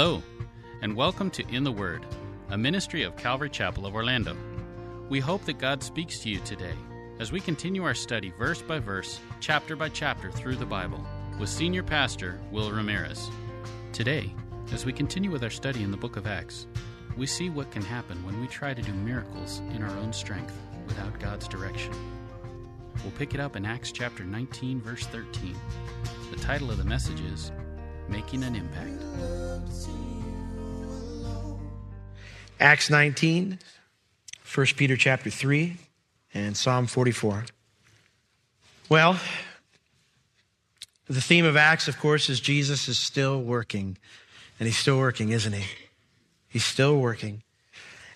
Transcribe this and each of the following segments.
Hello, and welcome to In the Word, a ministry of Calvary Chapel of Orlando. We hope that God speaks to you today as we continue our study verse by verse, chapter by chapter through the Bible with Senior Pastor Will Ramirez. Today, as we continue with our study in the book of Acts, we see what can happen when we try to do miracles in our own strength without God's direction. We'll pick it up in Acts chapter 19, verse 13. The title of the message is Making an Impact. Acts 19, 1 Peter chapter 3, and Psalm 44. Well, the theme of Acts, of course, is Jesus is still working. And he's still working, isn't he? He's still working.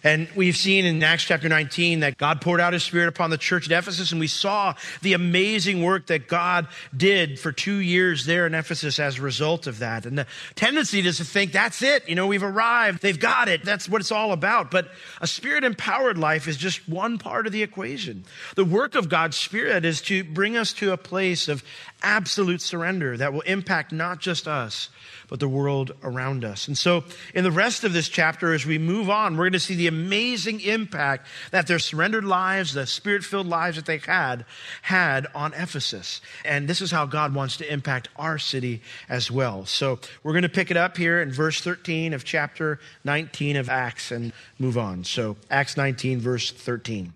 And we've seen in Acts chapter 19 that God poured out his spirit upon the church at Ephesus, and we saw the amazing work that God did for two years there in Ephesus as a result of that. And the tendency is to think that's it. You know, we've arrived. They've got it. That's what it's all about. But a spirit empowered life is just one part of the equation. The work of God's spirit is to bring us to a place of absolute surrender that will impact not just us, but the world around us. And so, in the rest of this chapter, as we move on, we're going to see the amazing impact that their surrendered lives, the spirit filled lives that they had, had on Ephesus. And this is how God wants to impact our city as well. So, we're going to pick it up here in verse 13 of chapter 19 of Acts and move on. So, Acts 19, verse 13.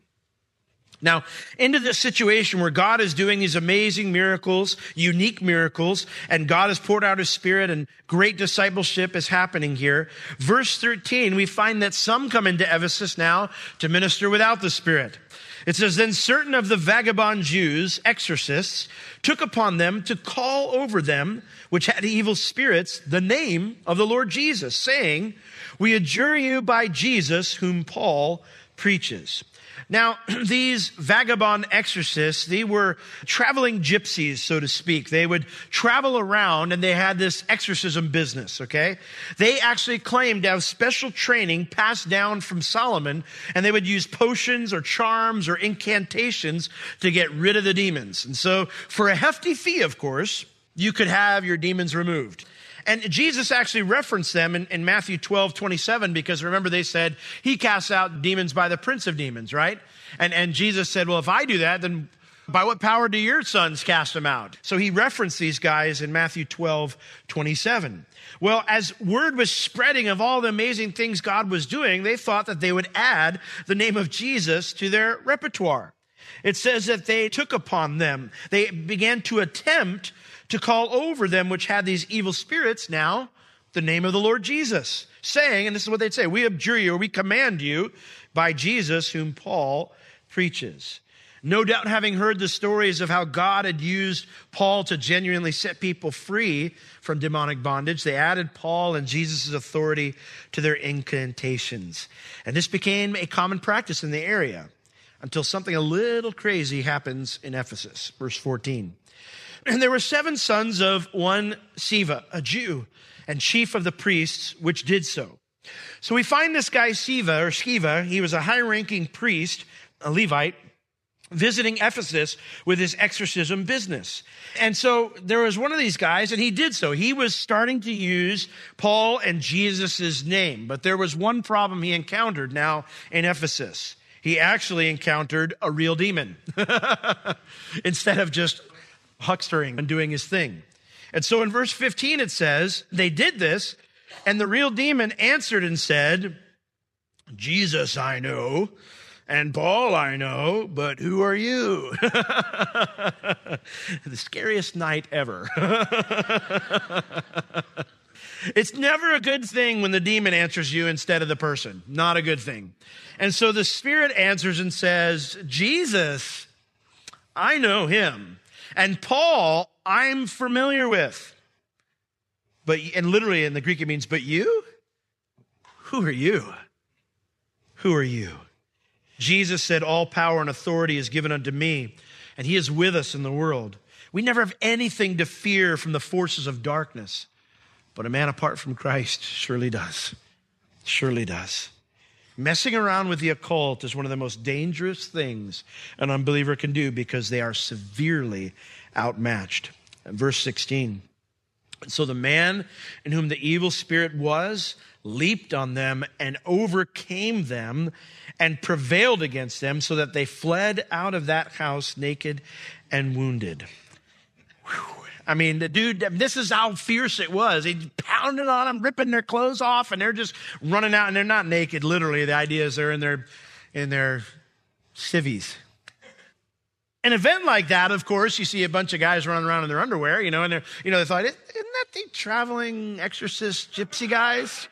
Now, into this situation where God is doing these amazing miracles, unique miracles, and God has poured out his spirit and great discipleship is happening here. Verse 13, we find that some come into Ephesus now to minister without the spirit. It says, Then certain of the vagabond Jews, exorcists, took upon them to call over them, which had evil spirits, the name of the Lord Jesus, saying, We adjure you by Jesus, whom Paul preaches. Now, these vagabond exorcists, they were traveling gypsies, so to speak. They would travel around and they had this exorcism business, okay? They actually claimed to have special training passed down from Solomon and they would use potions or charms or incantations to get rid of the demons. And so, for a hefty fee, of course, you could have your demons removed. And Jesus actually referenced them in, in, Matthew 12, 27, because remember they said, he casts out demons by the prince of demons, right? And, and Jesus said, well, if I do that, then by what power do your sons cast them out? So he referenced these guys in Matthew 12, 27. Well, as word was spreading of all the amazing things God was doing, they thought that they would add the name of Jesus to their repertoire. It says that they took upon them, they began to attempt to call over them which had these evil spirits now the name of the Lord Jesus, saying, and this is what they'd say, we abjure you or we command you by Jesus whom Paul preaches. No doubt having heard the stories of how God had used Paul to genuinely set people free from demonic bondage, they added Paul and Jesus' authority to their incantations. And this became a common practice in the area until something a little crazy happens in Ephesus. Verse 14. And there were seven sons of one Siva, a Jew, and chief of the priests, which did so. So we find this guy Siva, or Sceva. He was a high ranking priest, a Levite, visiting Ephesus with his exorcism business. And so there was one of these guys and he did so. He was starting to use Paul and Jesus' name, but there was one problem he encountered now in Ephesus. He actually encountered a real demon instead of just huckstering and doing his thing. And so in verse 15 it says, they did this, and the real demon answered and said, Jesus I know, and Paul I know, but who are you? the scariest night ever. it's never a good thing when the demon answers you instead of the person. Not a good thing. And so the spirit answers and says, Jesus, I know him. And Paul, I'm familiar with. But, and literally in the Greek it means, but you? Who are you? Who are you? Jesus said, All power and authority is given unto me, and he is with us in the world. We never have anything to fear from the forces of darkness, but a man apart from Christ surely does. Surely does. Messing around with the occult is one of the most dangerous things an unbeliever can do because they are severely outmatched. Verse 16. So the man in whom the evil spirit was leaped on them and overcame them and prevailed against them so that they fled out of that house naked and wounded. Whew. I mean, the dude, this is how fierce it was. He pounded on them, ripping their clothes off, and they're just running out, and they're not naked, literally. The idea is they're in their, in their civvies. An event like that, of course, you see a bunch of guys running around in their underwear, you know, and they're, you know, they thought, isn't that the traveling exorcist gypsy guys?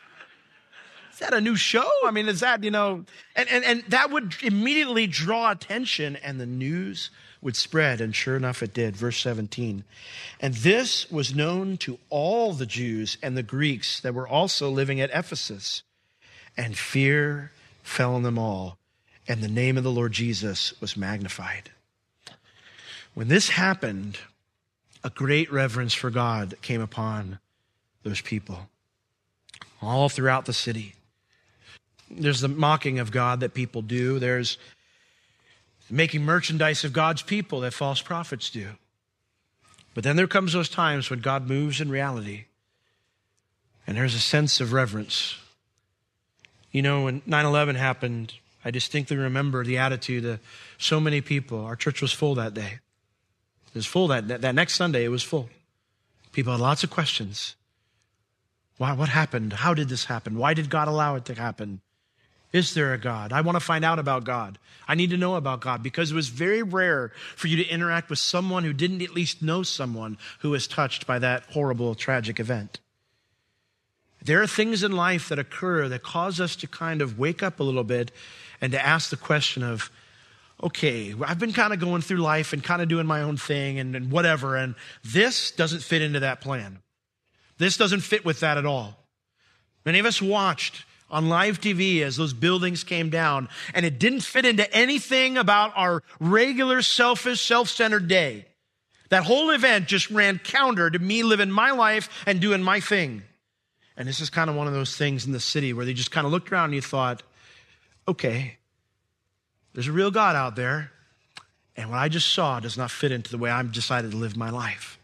Is that a new show? I mean, is that, you know, and, and, and that would immediately draw attention and the news would spread. And sure enough, it did. Verse 17. And this was known to all the Jews and the Greeks that were also living at Ephesus. And fear fell on them all. And the name of the Lord Jesus was magnified. When this happened, a great reverence for God came upon those people all throughout the city. There's the mocking of God that people do. There's making merchandise of God's people that false prophets do. But then there comes those times when God moves in reality and there's a sense of reverence. You know, when 9 11 happened, I distinctly remember the attitude of so many people. Our church was full that day. It was full that, that, that next Sunday, it was full. People had lots of questions. Why, what happened? How did this happen? Why did God allow it to happen? Is there a God? I want to find out about God. I need to know about God because it was very rare for you to interact with someone who didn't at least know someone who was touched by that horrible, tragic event. There are things in life that occur that cause us to kind of wake up a little bit and to ask the question of, okay, I've been kind of going through life and kind of doing my own thing and, and whatever, and this doesn't fit into that plan. This doesn't fit with that at all. Many of us watched on live TV as those buildings came down, and it didn't fit into anything about our regular, selfish, self centered day. That whole event just ran counter to me living my life and doing my thing. And this is kind of one of those things in the city where they just kind of looked around and you thought, okay, there's a real God out there, and what I just saw does not fit into the way I've decided to live my life.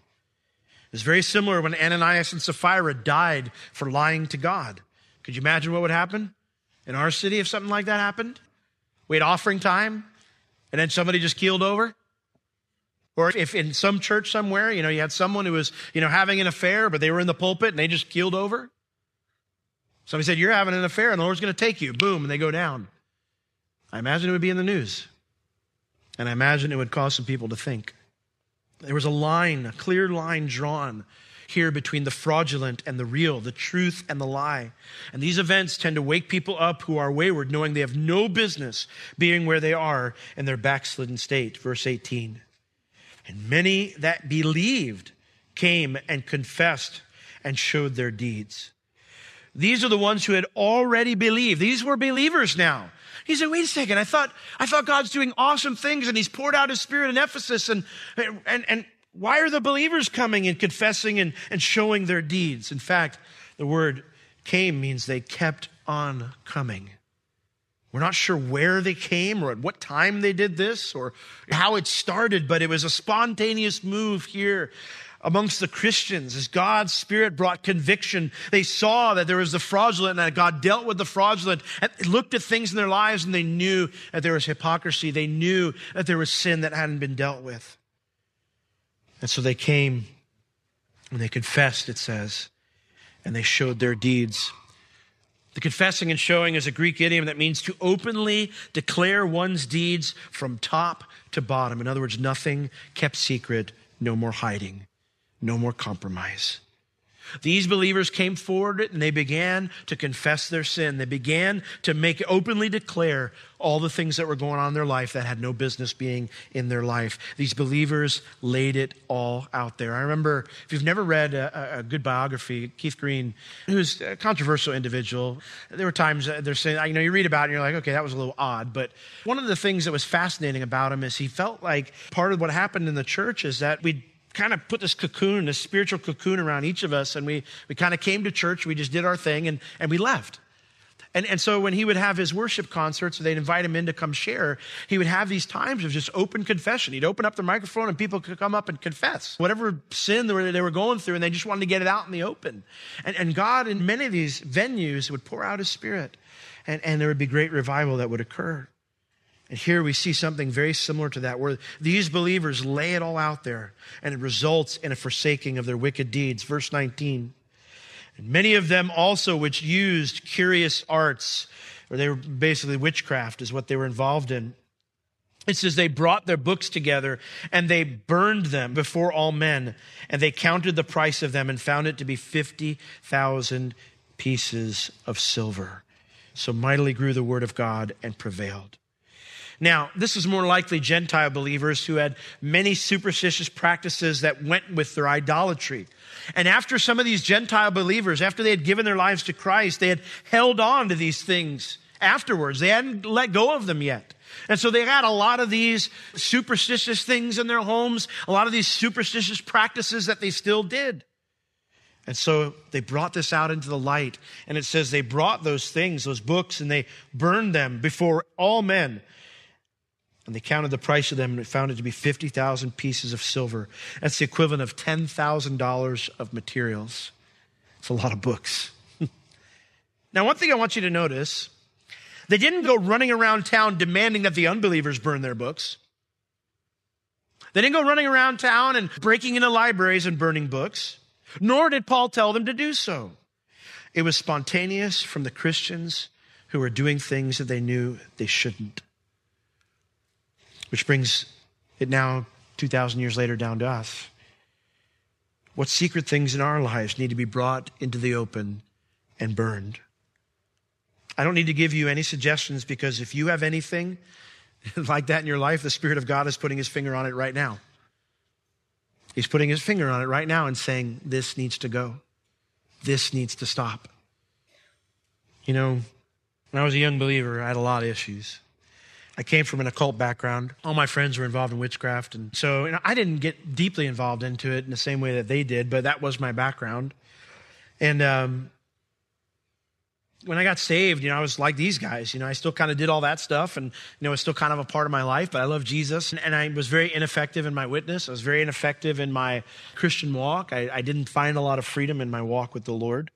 It's very similar when Ananias and Sapphira died for lying to God. Could you imagine what would happen in our city if something like that happened? We had offering time and then somebody just keeled over. Or if in some church somewhere, you know, you had someone who was, you know, having an affair, but they were in the pulpit and they just keeled over. Somebody said, You're having an affair and the Lord's going to take you. Boom, and they go down. I imagine it would be in the news. And I imagine it would cause some people to think. There was a line, a clear line drawn here between the fraudulent and the real, the truth and the lie. And these events tend to wake people up who are wayward, knowing they have no business being where they are in their backslidden state. Verse 18. And many that believed came and confessed and showed their deeds. These are the ones who had already believed. These were believers now. He said, wait a second. I thought, I thought God's doing awesome things and he's poured out his spirit in Ephesus and, and, and why are the believers coming and confessing and, and showing their deeds? In fact, the word came means they kept on coming. We're not sure where they came or at what time they did this or how it started, but it was a spontaneous move here amongst the Christians as God's Spirit brought conviction. They saw that there was the fraudulent and that God dealt with the fraudulent and looked at things in their lives and they knew that there was hypocrisy. They knew that there was sin that hadn't been dealt with. And so they came and they confessed, it says, and they showed their deeds. The confessing and showing is a Greek idiom that means to openly declare one's deeds from top to bottom. In other words, nothing kept secret, no more hiding, no more compromise. These believers came forward and they began to confess their sin. They began to make openly declare all the things that were going on in their life that had no business being in their life. These believers laid it all out there. I remember, if you've never read a, a good biography, Keith Green, who's a controversial individual, there were times they're saying, you know, you read about it and you're like, okay, that was a little odd. But one of the things that was fascinating about him is he felt like part of what happened in the church is that we kind of put this cocoon, this spiritual cocoon around each of us, and we, we kind of came to church, we just did our thing, and, and we left. And, and so when he would have his worship concerts, they'd invite him in to come share, he would have these times of just open confession. He'd open up the microphone and people could come up and confess whatever sin they were, they were going through, and they just wanted to get it out in the open. And, and God, in many of these venues, would pour out his spirit, and, and there would be great revival that would occur. And here we see something very similar to that, where these believers lay it all out there, and it results in a forsaking of their wicked deeds. Verse 19. And many of them also, which used curious arts, or they were basically witchcraft, is what they were involved in. It says they brought their books together and they burned them before all men, and they counted the price of them and found it to be 50,000 pieces of silver. So mightily grew the word of God and prevailed. Now, this is more likely Gentile believers who had many superstitious practices that went with their idolatry. And after some of these Gentile believers, after they had given their lives to Christ, they had held on to these things afterwards. They hadn't let go of them yet. And so they had a lot of these superstitious things in their homes, a lot of these superstitious practices that they still did. And so they brought this out into the light. And it says they brought those things, those books, and they burned them before all men. And they counted the price of them and found it to be 50,000 pieces of silver. That's the equivalent of $10,000 of materials. It's a lot of books. now, one thing I want you to notice they didn't go running around town demanding that the unbelievers burn their books. They didn't go running around town and breaking into libraries and burning books, nor did Paul tell them to do so. It was spontaneous from the Christians who were doing things that they knew they shouldn't. Which brings it now, 2,000 years later, down to us. What secret things in our lives need to be brought into the open and burned? I don't need to give you any suggestions because if you have anything like that in your life, the Spirit of God is putting his finger on it right now. He's putting his finger on it right now and saying, This needs to go. This needs to stop. You know, when I was a young believer, I had a lot of issues. I came from an occult background. All my friends were involved in witchcraft. And so you know, I didn't get deeply involved into it in the same way that they did, but that was my background. And um, when I got saved, you know, I was like these guys. You know, I still kind of did all that stuff and, you know, it's still kind of a part of my life, but I love Jesus. And, and I was very ineffective in my witness. I was very ineffective in my Christian walk. I, I didn't find a lot of freedom in my walk with the Lord.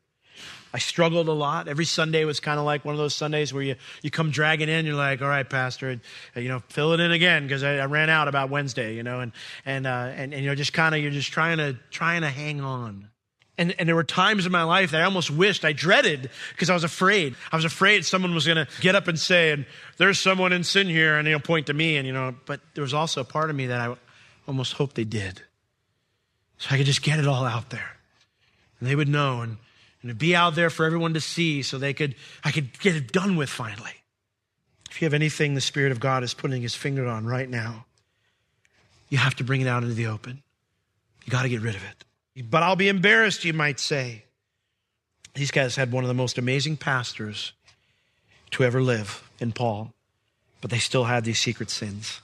I struggled a lot. Every Sunday was kind of like one of those Sundays where you, you come dragging in, you're like, all right, Pastor, and, you know, fill it in again because I, I, ran out about Wednesday, you know, and, and, uh, and, and, you know, just kind of, you're just trying to, trying to hang on. And, and there were times in my life that I almost wished, I dreaded because I was afraid. I was afraid someone was going to get up and say, and there's someone in sin here, and they'll point to me, and, you know, but there was also a part of me that I almost hoped they did. So I could just get it all out there. And they would know, and and to be out there for everyone to see so they could, I could get it done with finally. If you have anything the Spirit of God is putting his finger on right now, you have to bring it out into the open. You got to get rid of it. But I'll be embarrassed, you might say. These guys had one of the most amazing pastors to ever live in Paul, but they still had these secret sins.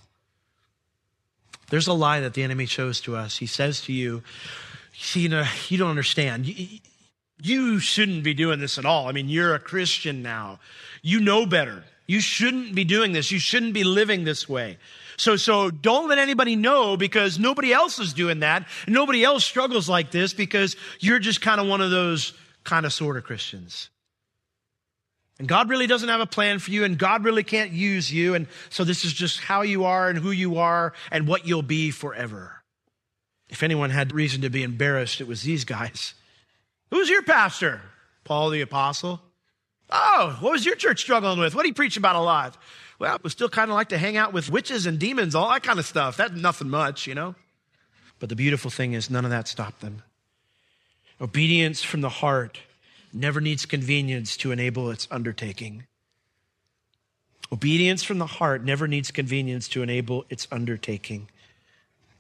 There's a lie that the enemy shows to us. He says to you, See, you know, you don't understand you shouldn't be doing this at all. I mean, you're a Christian now. You know better. You shouldn't be doing this. You shouldn't be living this way. So, so don't let anybody know because nobody else is doing that. Nobody else struggles like this because you're just kind of one of those kind of sort of Christians. And God really doesn't have a plan for you and God really can't use you. And so this is just how you are and who you are and what you'll be forever. If anyone had reason to be embarrassed, it was these guys. Who's your pastor? Paul the Apostle. Oh, what was your church struggling with? What do you preach about a lot? Well, we still kind of like to hang out with witches and demons, all that kind of stuff. That's nothing much, you know? But the beautiful thing is, none of that stopped them. Obedience from the heart never needs convenience to enable its undertaking. Obedience from the heart never needs convenience to enable its undertaking.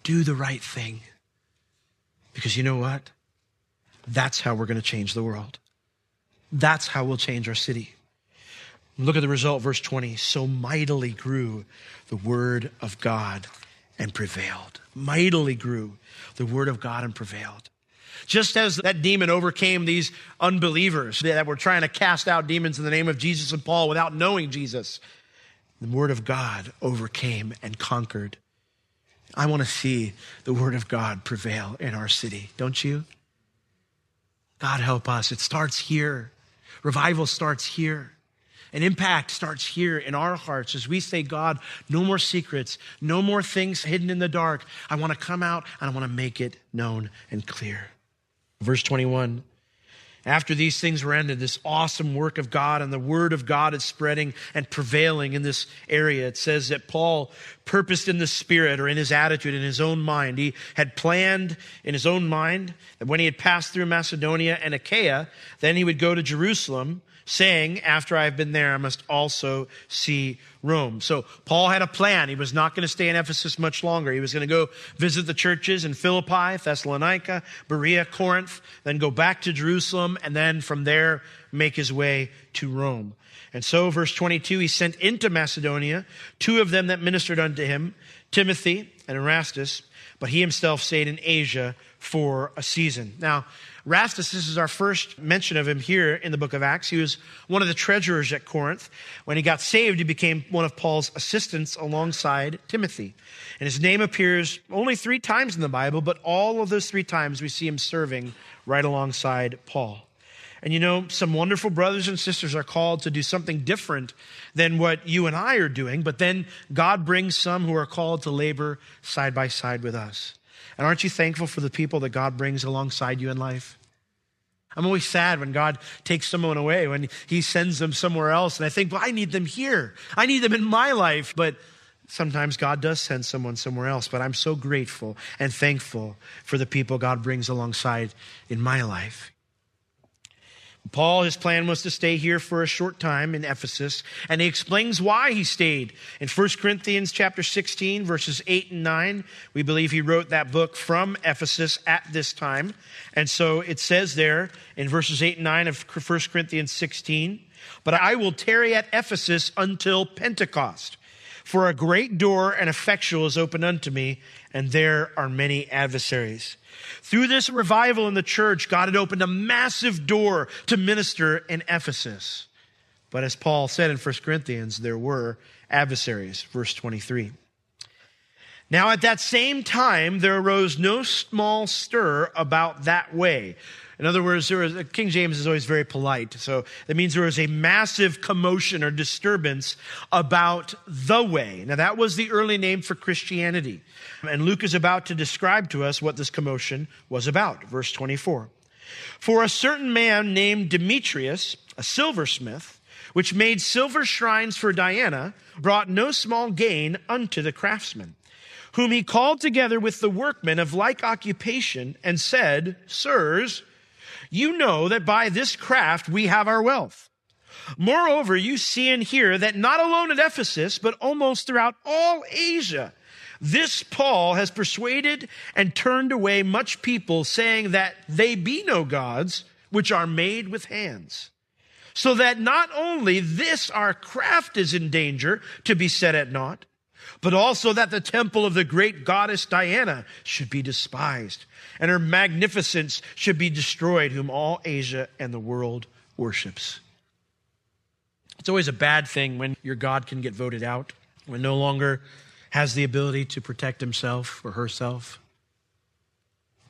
Do the right thing. Because you know what? That's how we're going to change the world. That's how we'll change our city. Look at the result, verse 20. So mightily grew the word of God and prevailed. Mightily grew the word of God and prevailed. Just as that demon overcame these unbelievers that were trying to cast out demons in the name of Jesus and Paul without knowing Jesus, the Word of God overcame and conquered. I want to see the Word of God prevail in our city, don't you? God help us. It starts here. Revival starts here. An impact starts here in our hearts as we say, God, no more secrets, no more things hidden in the dark. I want to come out and I want to make it known and clear. Verse 21 after these things were ended, this awesome work of God and the word of God is spreading and prevailing in this area. It says that Paul purposed in the spirit or in his attitude, in his own mind. He had planned in his own mind that when he had passed through Macedonia and Achaia, then he would go to Jerusalem saying, After I've been there, I must also see Rome. So Paul had a plan. He was not going to stay in Ephesus much longer. He was going to go visit the churches in Philippi, Thessalonica, Berea, Corinth, then go back to Jerusalem, and then from there make his way to Rome. And so, verse 22, he sent into Macedonia two of them that ministered unto him, Timothy and Erastus, but he himself stayed in Asia for a season. Now, Erastus, this is our first mention of him here in the book of Acts. He was one of the treasurers at Corinth. When he got saved, he became one of Paul's assistants alongside Timothy. And his name appears only three times in the Bible, but all of those three times we see him serving right alongside Paul. And you know, some wonderful brothers and sisters are called to do something different than what you and I are doing, but then God brings some who are called to labor side by side with us. And aren't you thankful for the people that God brings alongside you in life? I'm always sad when God takes someone away, when He sends them somewhere else. And I think, well, I need them here. I need them in my life. But sometimes God does send someone somewhere else. But I'm so grateful and thankful for the people God brings alongside in my life. Paul, his plan was to stay here for a short time in Ephesus, and he explains why he stayed. In 1 Corinthians chapter 16, verses 8 and 9, we believe he wrote that book from Ephesus at this time. And so it says there in verses 8 and 9 of 1 Corinthians 16, But I will tarry at Ephesus until Pentecost, for a great door and effectual is open unto me, and there are many adversaries. Through this revival in the church, God had opened a massive door to minister in Ephesus. But as Paul said in 1 Corinthians, there were adversaries. Verse 23. Now at that same time, there arose no small stir about that way. In other words, there was, King James is always very polite. So that means there was a massive commotion or disturbance about the way. Now that was the early name for Christianity. And Luke is about to describe to us what this commotion was about. Verse 24. For a certain man named Demetrius, a silversmith, which made silver shrines for Diana, brought no small gain unto the craftsmen, whom he called together with the workmen of like occupation and said, Sirs, you know that by this craft we have our wealth. Moreover, you see and hear that not alone at Ephesus, but almost throughout all Asia, this Paul has persuaded and turned away much people, saying that they be no gods which are made with hands. So that not only this our craft is in danger to be set at naught, but also that the temple of the great goddess Diana should be despised, and her magnificence should be destroyed, whom all Asia and the world worships. It's always a bad thing when your God can get voted out, when no longer has the ability to protect himself or herself.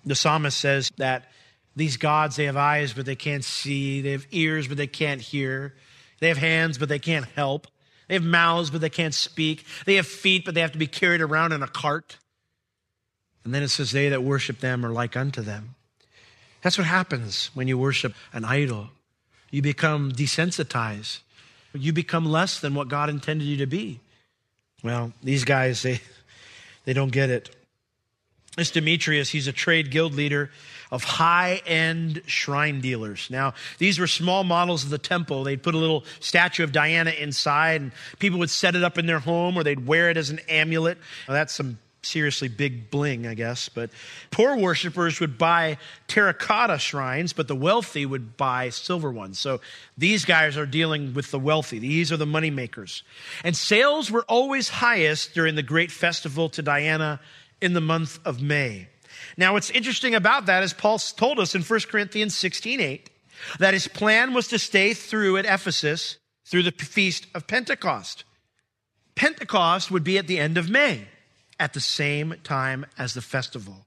The psalmist says that these gods, they have eyes, but they can't see. They have ears, but they can't hear. They have hands, but they can't help. They have mouths, but they can't speak. They have feet, but they have to be carried around in a cart. And then it says, They that worship them are like unto them. That's what happens when you worship an idol. You become desensitized. You become less than what God intended you to be. Well, these guys, they, they don't get it. This Demetrius, he's a trade guild leader of high end shrine dealers. Now, these were small models of the temple. They'd put a little statue of Diana inside, and people would set it up in their home or they'd wear it as an amulet. Now, that's some seriously big bling, I guess. But poor worshippers would buy terracotta shrines, but the wealthy would buy silver ones. So these guys are dealing with the wealthy. These are the money makers. And sales were always highest during the great festival to Diana in the month of May. Now, what's interesting about that is Paul told us in 1 Corinthians 16 8 that his plan was to stay through at Ephesus through the feast of Pentecost. Pentecost would be at the end of May, at the same time as the festival.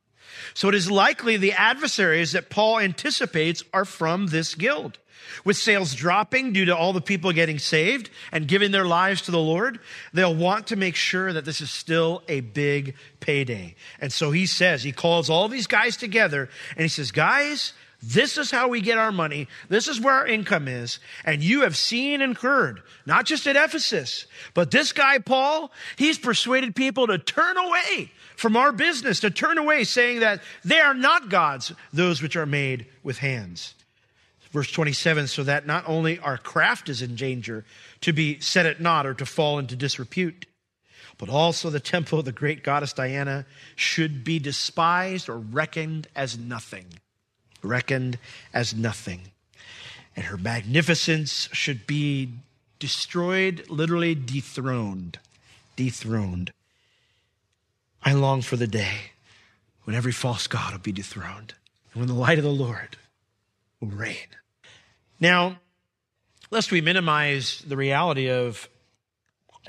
So it is likely the adversaries that Paul anticipates are from this guild. With sales dropping due to all the people getting saved and giving their lives to the Lord, they'll want to make sure that this is still a big payday. And so he says, he calls all these guys together and he says, guys, this is how we get our money. This is where our income is. And you have seen and heard, not just at Ephesus, but this guy, Paul, he's persuaded people to turn away from our business, to turn away, saying that they are not gods, those which are made with hands. Verse 27 so that not only our craft is in danger to be set at naught or to fall into disrepute, but also the temple of the great goddess Diana should be despised or reckoned as nothing reckoned as nothing. And her magnificence should be destroyed, literally dethroned. Dethroned. I long for the day when every false God will be dethroned and when the light of the Lord will reign. Now, lest we minimize the reality of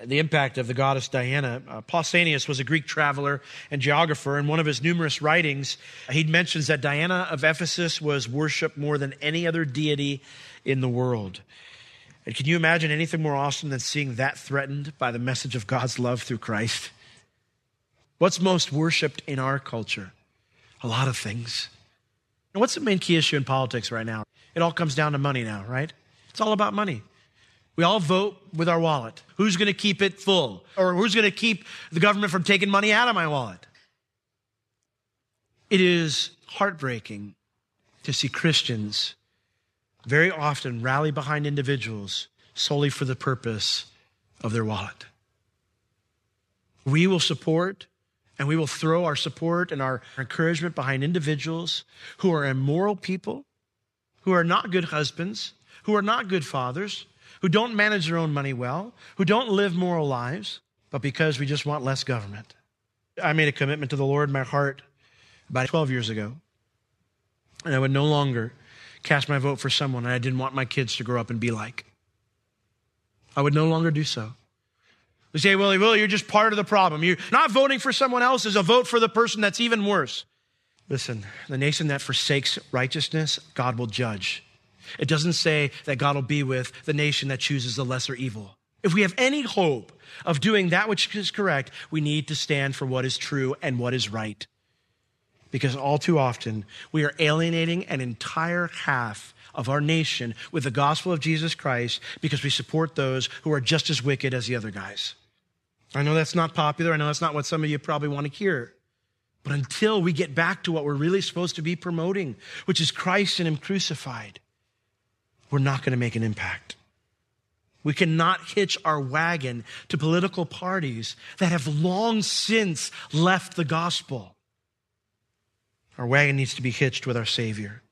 the impact of the goddess Diana. Uh, Pausanias was a Greek traveler and geographer. In one of his numerous writings, he mentions that Diana of Ephesus was worshipped more than any other deity in the world. And can you imagine anything more awesome than seeing that threatened by the message of God's love through Christ? What's most worshiped in our culture? A lot of things. And what's the main key issue in politics right now? It all comes down to money now, right? It's all about money. We all vote with our wallet. Who's going to keep it full? Or who's going to keep the government from taking money out of my wallet? It is heartbreaking to see Christians very often rally behind individuals solely for the purpose of their wallet. We will support and we will throw our support and our encouragement behind individuals who are immoral people, who are not good husbands, who are not good fathers, who don't manage their own money well, who don't live moral lives, but because we just want less government. I made a commitment to the Lord in my heart about 12 years ago. And I would no longer cast my vote for someone I didn't want my kids to grow up and be like. I would no longer do so. We say, Willie, Willie, you're just part of the problem. You're not voting for someone else is a vote for the person that's even worse. Listen, the nation that forsakes righteousness, God will judge. It doesn't say that God will be with the nation that chooses the lesser evil. If we have any hope of doing that which is correct, we need to stand for what is true and what is right. Because all too often, we are alienating an entire half of our nation with the gospel of Jesus Christ because we support those who are just as wicked as the other guys. I know that's not popular. I know that's not what some of you probably want to hear. But until we get back to what we're really supposed to be promoting, which is Christ and Him crucified, we're not going to make an impact. We cannot hitch our wagon to political parties that have long since left the gospel. Our wagon needs to be hitched with our Savior.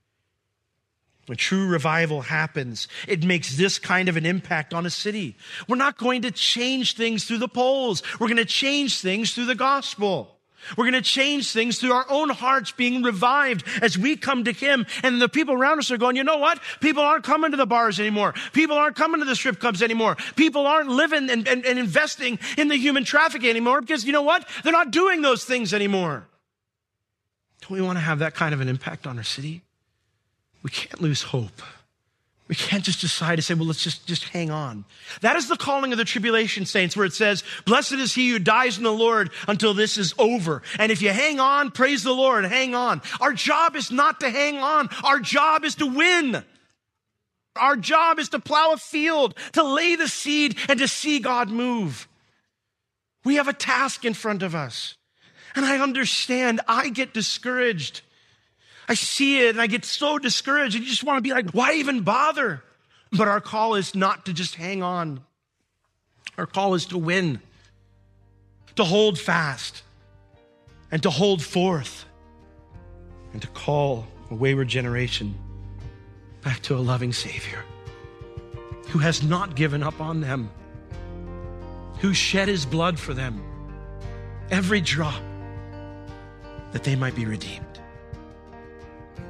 When true revival happens, it makes this kind of an impact on a city. We're not going to change things through the polls. We're going to change things through the gospel. We're going to change things through our own hearts being revived as we come to Him. And the people around us are going, you know what? People aren't coming to the bars anymore. People aren't coming to the strip clubs anymore. People aren't living and, and, and investing in the human traffic anymore because you know what? They're not doing those things anymore. Don't we want to have that kind of an impact on our city? We can't lose hope. We can't just decide to say, well, let's just, just hang on. That is the calling of the tribulation saints where it says, blessed is he who dies in the Lord until this is over. And if you hang on, praise the Lord, hang on. Our job is not to hang on. Our job is to win. Our job is to plow a field, to lay the seed and to see God move. We have a task in front of us. And I understand I get discouraged. I see it and I get so discouraged. And you just want to be like, why even bother? But our call is not to just hang on. Our call is to win, to hold fast, and to hold forth, and to call a wayward generation back to a loving Savior who has not given up on them, who shed his blood for them, every drop that they might be redeemed.